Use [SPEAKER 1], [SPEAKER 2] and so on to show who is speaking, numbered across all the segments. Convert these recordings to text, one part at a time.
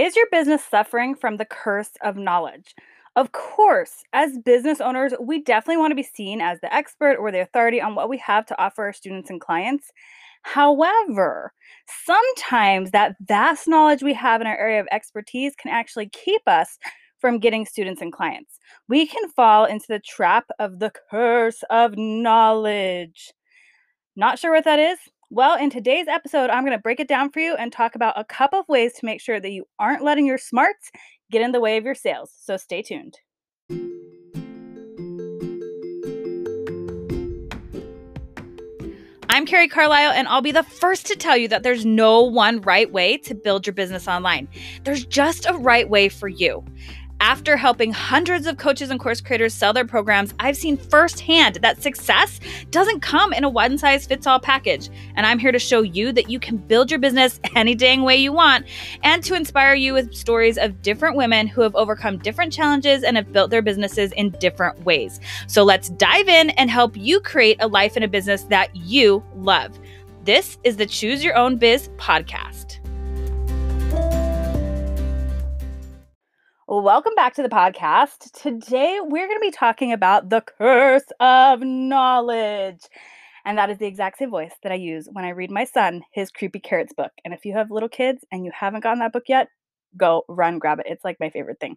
[SPEAKER 1] Is your business suffering from the curse of knowledge? Of course, as business owners, we definitely want to be seen as the expert or the authority on what we have to offer our students and clients. However, sometimes that vast knowledge we have in our area of expertise can actually keep us from getting students and clients. We can fall into the trap of the curse of knowledge. Not sure what that is? Well, in today's episode, I'm going to break it down for you and talk about a couple of ways to make sure that you aren't letting your smarts get in the way of your sales. So stay tuned. I'm Carrie Carlisle, and I'll be the first to tell you that there's no one right way to build your business online. There's just a right way for you. After helping hundreds of coaches and course creators sell their programs, I've seen firsthand that success doesn't come in a one size fits all package. And I'm here to show you that you can build your business any dang way you want and to inspire you with stories of different women who have overcome different challenges and have built their businesses in different ways. So let's dive in and help you create a life and a business that you love. This is the Choose Your Own Biz podcast. Welcome back to the podcast. Today, we're going to be talking about the curse of knowledge. And that is the exact same voice that I use when I read my son his Creepy Carrots book. And if you have little kids and you haven't gotten that book yet, go run grab it. It's like my favorite thing.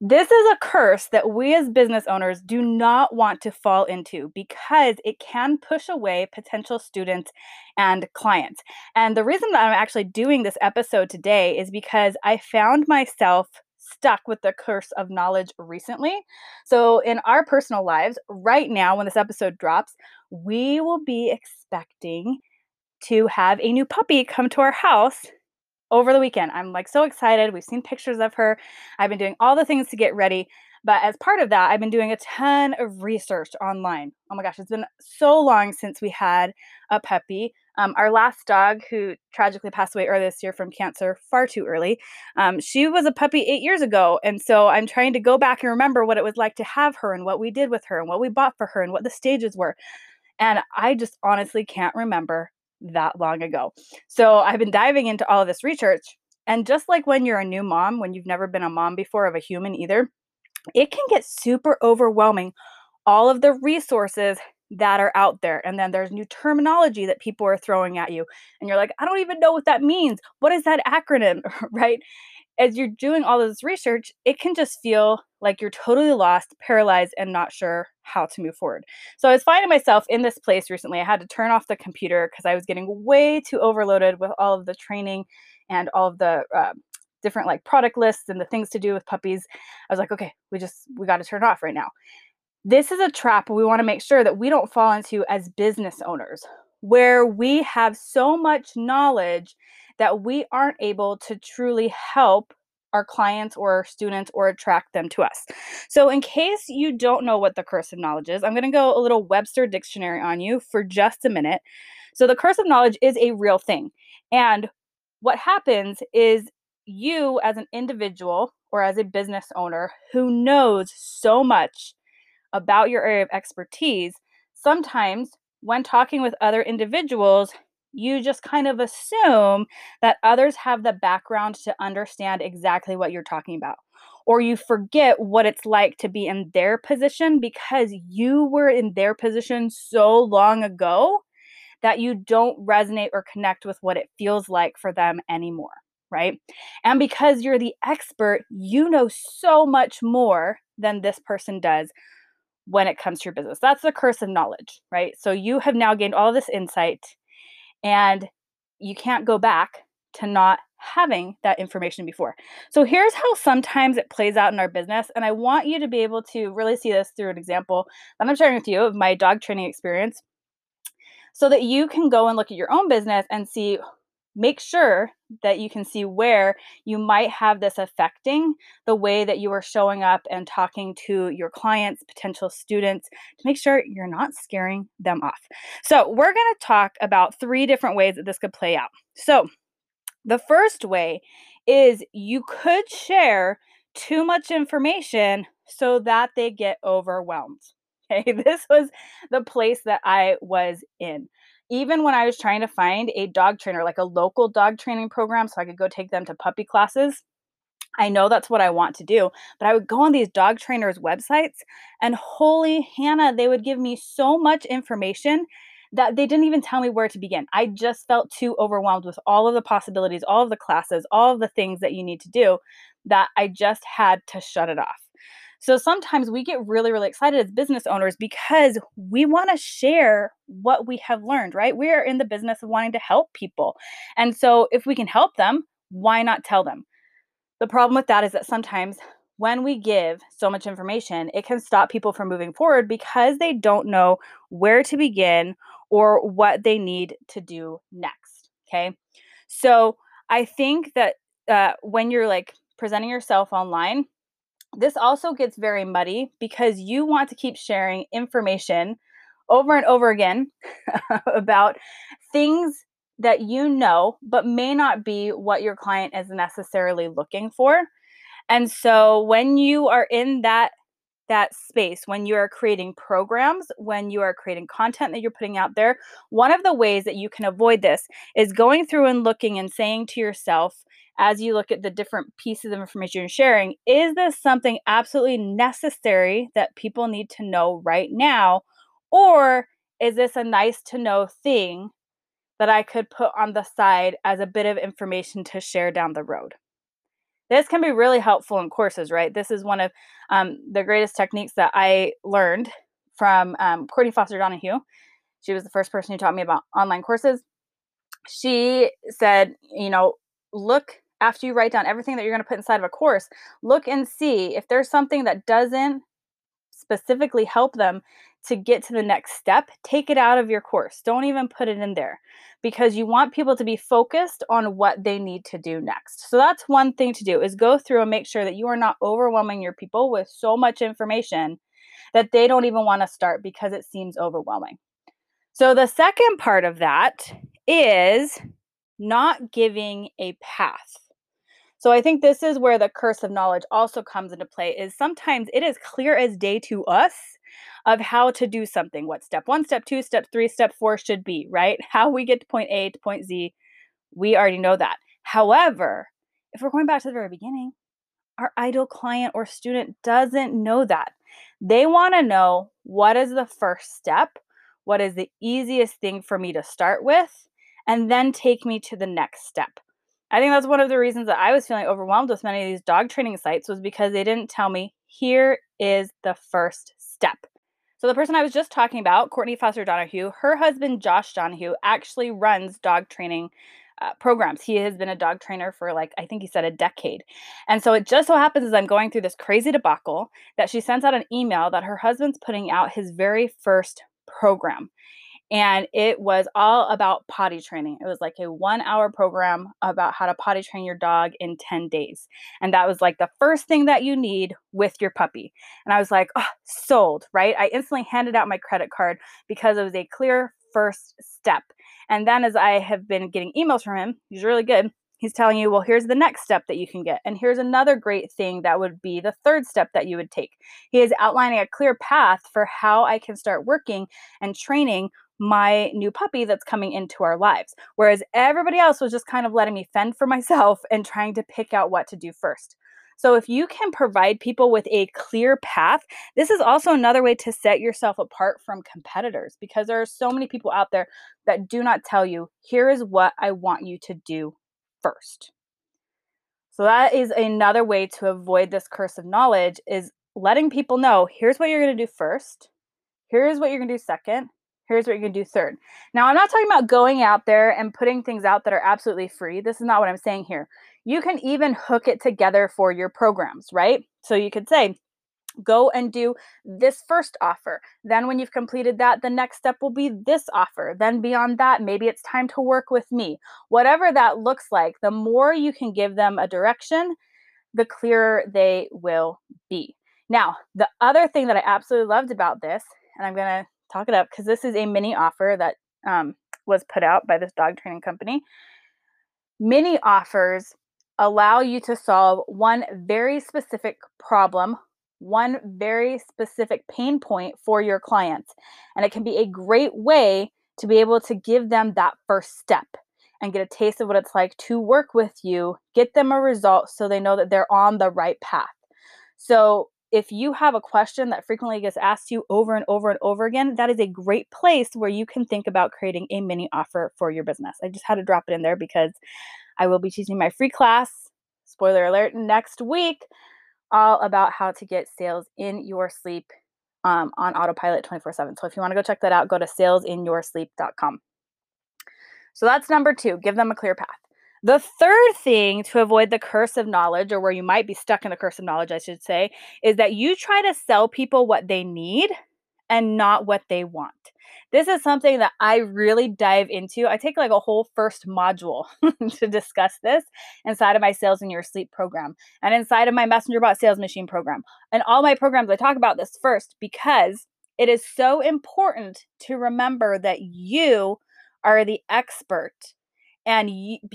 [SPEAKER 1] This is a curse that we as business owners do not want to fall into because it can push away potential students and clients. And the reason that I'm actually doing this episode today is because I found myself stuck with the curse of knowledge recently. So, in our personal lives, right now, when this episode drops, we will be expecting to have a new puppy come to our house over the weekend. I'm like so excited. We've seen pictures of her. I've been doing all the things to get ready. But as part of that, I've been doing a ton of research online. Oh my gosh, it's been so long since we had a puppy. Um, our last dog, who tragically passed away earlier this year from cancer, far too early, um, she was a puppy eight years ago. And so I'm trying to go back and remember what it was like to have her and what we did with her and what we bought for her and what the stages were. And I just honestly can't remember that long ago. So I've been diving into all of this research. And just like when you're a new mom, when you've never been a mom before of a human either, it can get super overwhelming. All of the resources that are out there. And then there's new terminology that people are throwing at you. And you're like, I don't even know what that means. What is that acronym? right? As you're doing all this research, it can just feel like you're totally lost, paralyzed, and not sure how to move forward. So I was finding myself in this place recently. I had to turn off the computer because I was getting way too overloaded with all of the training and all of the uh, different like product lists and the things to do with puppies. I was like, okay, we just we got to turn it off right now. This is a trap we want to make sure that we don't fall into as business owners, where we have so much knowledge that we aren't able to truly help our clients or our students or attract them to us. So, in case you don't know what the curse of knowledge is, I'm going to go a little Webster dictionary on you for just a minute. So, the curse of knowledge is a real thing. And what happens is you, as an individual or as a business owner who knows so much about your area of expertise, sometimes when talking with other individuals, you just kind of assume that others have the background to understand exactly what you're talking about. Or you forget what it's like to be in their position because you were in their position so long ago that you don't resonate or connect with what it feels like for them anymore, right? And because you're the expert, you know so much more than this person does when it comes to your business. That's the curse of knowledge, right? So you have now gained all this insight and you can't go back to not having that information before. So here's how sometimes it plays out in our business. And I want you to be able to really see this through an example that I'm sharing with you of my dog training experience so that you can go and look at your own business and see make sure that you can see where you might have this affecting the way that you are showing up and talking to your clients, potential students, to make sure you're not scaring them off. So, we're going to talk about three different ways that this could play out. So, the first way is you could share too much information so that they get overwhelmed. Okay, this was the place that I was in even when I was trying to find a dog trainer, like a local dog training program, so I could go take them to puppy classes, I know that's what I want to do, but I would go on these dog trainers' websites and holy Hannah, they would give me so much information that they didn't even tell me where to begin. I just felt too overwhelmed with all of the possibilities, all of the classes, all of the things that you need to do that I just had to shut it off. So sometimes we get really, really excited as business owners because we want to share what we have learned, right? We are in the business of wanting to help people. And so if we can help them, why not tell them? The problem with that is that sometimes when we give so much information, it can stop people from moving forward because they don't know where to begin or what they need to do next. Okay. So I think that uh, when you're like presenting yourself online, this also gets very muddy because you want to keep sharing information over and over again about things that you know, but may not be what your client is necessarily looking for. And so when you are in that that space when you are creating programs, when you are creating content that you're putting out there, one of the ways that you can avoid this is going through and looking and saying to yourself, as you look at the different pieces of information you're sharing, is this something absolutely necessary that people need to know right now? Or is this a nice to know thing that I could put on the side as a bit of information to share down the road? This can be really helpful in courses, right? This is one of um, the greatest techniques that I learned from um, Courtney Foster Donahue. She was the first person who taught me about online courses. She said, you know, look after you write down everything that you're going to put inside of a course, look and see if there's something that doesn't specifically help them to get to the next step, take it out of your course. Don't even put it in there because you want people to be focused on what they need to do next. So that's one thing to do is go through and make sure that you are not overwhelming your people with so much information that they don't even want to start because it seems overwhelming. So the second part of that is not giving a path. So I think this is where the curse of knowledge also comes into play is sometimes it is clear as day to us of how to do something, what step 1, step 2, step 3, step 4 should be, right? How we get to point A to point Z, we already know that. However, if we're going back to the very beginning, our ideal client or student doesn't know that. They want to know what is the first step, what is the easiest thing for me to start with, and then take me to the next step. I think that's one of the reasons that I was feeling overwhelmed with many of these dog training sites was because they didn't tell me here is the first step. So the person I was just talking about, Courtney Foster Donahue, her husband Josh Donahue actually runs dog training uh, programs. He has been a dog trainer for like I think he said a decade. And so it just so happens as I'm going through this crazy debacle that she sends out an email that her husband's putting out his very first program and it was all about potty training. It was like a one hour program about how to potty train your dog in 10 days. And that was like the first thing that you need with your puppy. And I was like, oh, sold, right? I instantly handed out my credit card because it was a clear first step. And then as I have been getting emails from him, he's really good. He's telling you, well, here's the next step that you can get. And here's another great thing that would be the third step that you would take. He is outlining a clear path for how I can start working and training my new puppy that's coming into our lives. Whereas everybody else was just kind of letting me fend for myself and trying to pick out what to do first. So, if you can provide people with a clear path, this is also another way to set yourself apart from competitors because there are so many people out there that do not tell you, here is what I want you to do first. So, that is another way to avoid this curse of knowledge is letting people know here's what you're going to do first, here's what you're going to do second, Here's what you can do third. Now, I'm not talking about going out there and putting things out that are absolutely free. This is not what I'm saying here. You can even hook it together for your programs, right? So you could say, go and do this first offer. Then, when you've completed that, the next step will be this offer. Then, beyond that, maybe it's time to work with me. Whatever that looks like, the more you can give them a direction, the clearer they will be. Now, the other thing that I absolutely loved about this, and I'm going to talk it up because this is a mini offer that um, was put out by this dog training company. Mini offers allow you to solve one very specific problem, one very specific pain point for your clients. And it can be a great way to be able to give them that first step. and get a taste of what it's like to work with you, get them a result so they know that they're on the right path. So, if you have a question that frequently gets asked you over and over and over again, that is a great place where you can think about creating a mini offer for your business. I just had to drop it in there because I will be teaching my free class, spoiler alert, next week, all about how to get sales in your sleep um, on autopilot 24 7. So if you want to go check that out, go to salesinYourSleep.com. So that's number two, give them a clear path. The third thing to avoid the curse of knowledge, or where you might be stuck in the curse of knowledge, I should say, is that you try to sell people what they need and not what they want. This is something that I really dive into. I take like a whole first module to discuss this inside of my Sales in Your Sleep program and inside of my Messenger Bot Sales Machine program. And all my programs, I talk about this first because it is so important to remember that you are the expert. And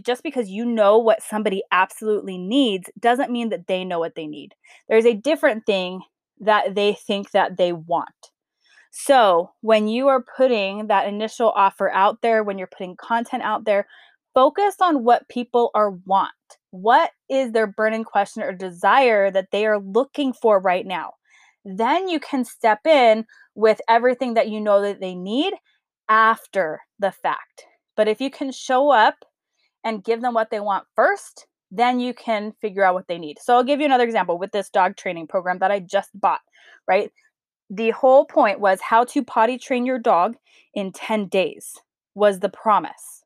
[SPEAKER 1] just because you know what somebody absolutely needs doesn't mean that they know what they need. There's a different thing that they think that they want. So, when you are putting that initial offer out there, when you're putting content out there, focus on what people are want. What is their burning question or desire that they are looking for right now? Then you can step in with everything that you know that they need after the fact. But if you can show up and give them what they want first, then you can figure out what they need. So I'll give you another example with this dog training program that I just bought, right? The whole point was how to potty train your dog in 10 days was the promise.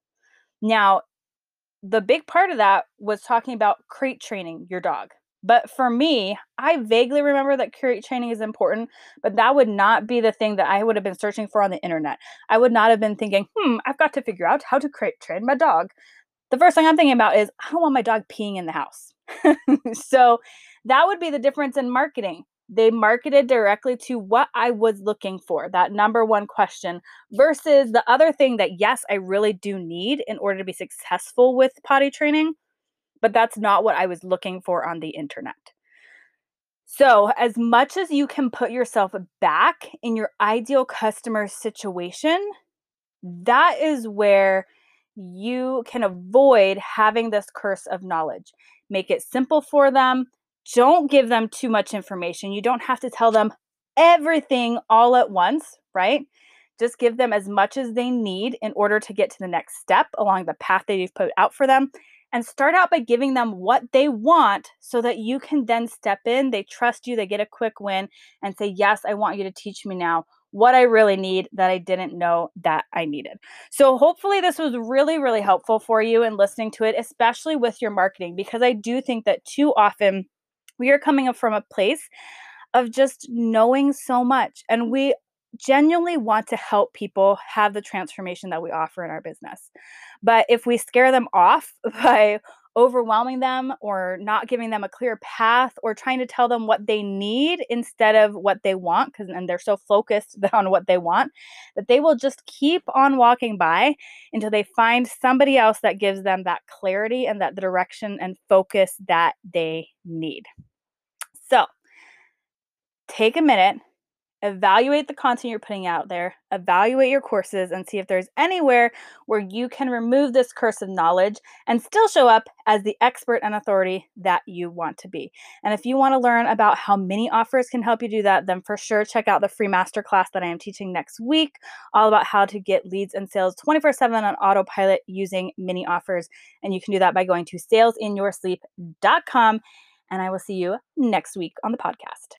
[SPEAKER 1] Now, the big part of that was talking about crate training your dog. But for me, I vaguely remember that crate training is important, but that would not be the thing that I would have been searching for on the internet. I would not have been thinking, hmm, I've got to figure out how to crate train my dog. The first thing I'm thinking about is, I don't want my dog peeing in the house. so that would be the difference in marketing. They marketed directly to what I was looking for, that number one question, versus the other thing that, yes, I really do need in order to be successful with potty training but that's not what I was looking for on the internet. So, as much as you can put yourself back in your ideal customer situation, that is where you can avoid having this curse of knowledge. Make it simple for them. Don't give them too much information. You don't have to tell them everything all at once, right? Just give them as much as they need in order to get to the next step along the path that you've put out for them and start out by giving them what they want so that you can then step in. They trust you, they get a quick win, and say, Yes, I want you to teach me now what I really need that I didn't know that I needed. So, hopefully, this was really, really helpful for you in listening to it, especially with your marketing, because I do think that too often we are coming up from a place of just knowing so much. And we genuinely want to help people have the transformation that we offer in our business. But if we scare them off by overwhelming them or not giving them a clear path or trying to tell them what they need instead of what they want because and they're so focused on what they want that they will just keep on walking by until they find somebody else that gives them that clarity and that direction and focus that they need. So, take a minute evaluate the content you're putting out there, evaluate your courses, and see if there's anywhere where you can remove this curse of knowledge and still show up as the expert and authority that you want to be. And if you want to learn about how mini offers can help you do that, then for sure check out the free masterclass that I am teaching next week, all about how to get leads and sales 24 7 on autopilot using mini offers. And you can do that by going to salesinYourSleep.com. And I will see you next week on the podcast.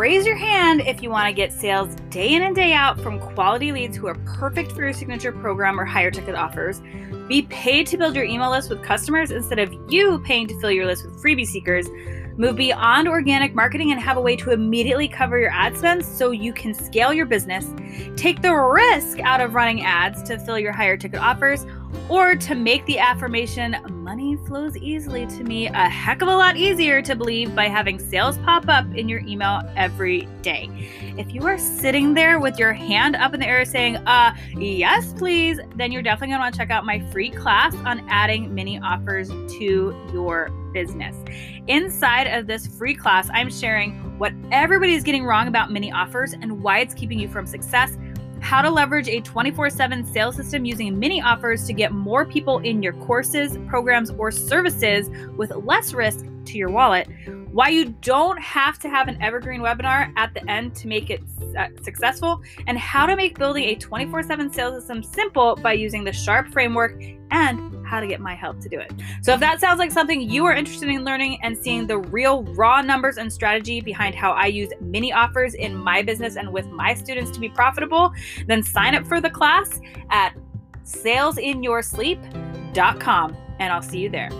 [SPEAKER 1] Raise your hand if you want to get sales day in and day out from quality leads who are perfect for your signature program or higher ticket offers. Be paid to build your email list with customers instead of you paying to fill your list with freebie seekers. Move beyond organic marketing and have a way to immediately cover your ad spend so you can scale your business. Take the risk out of running ads to fill your higher ticket offers or to make the affirmation, money flows easily to me, a heck of a lot easier to believe by having sales pop up in your email every day. If you are sitting there with your hand up in the air saying, uh, yes, please, then you're definitely gonna wanna check out my free class on adding mini offers to your business. Inside of this free class, I'm sharing what everybody's getting wrong about mini offers and why it's keeping you from success how to leverage a 24 7 sales system using mini offers to get more people in your courses, programs, or services with less risk to your wallet, why you don't have to have an evergreen webinar at the end to make it uh, successful, and how to make building a 24 7 sales system simple by using the SHARP framework and how to get my help to do it. So, if that sounds like something you are interested in learning and seeing the real raw numbers and strategy behind how I use mini offers in my business and with my students to be profitable, then sign up for the class at salesinyoursleep.com and I'll see you there.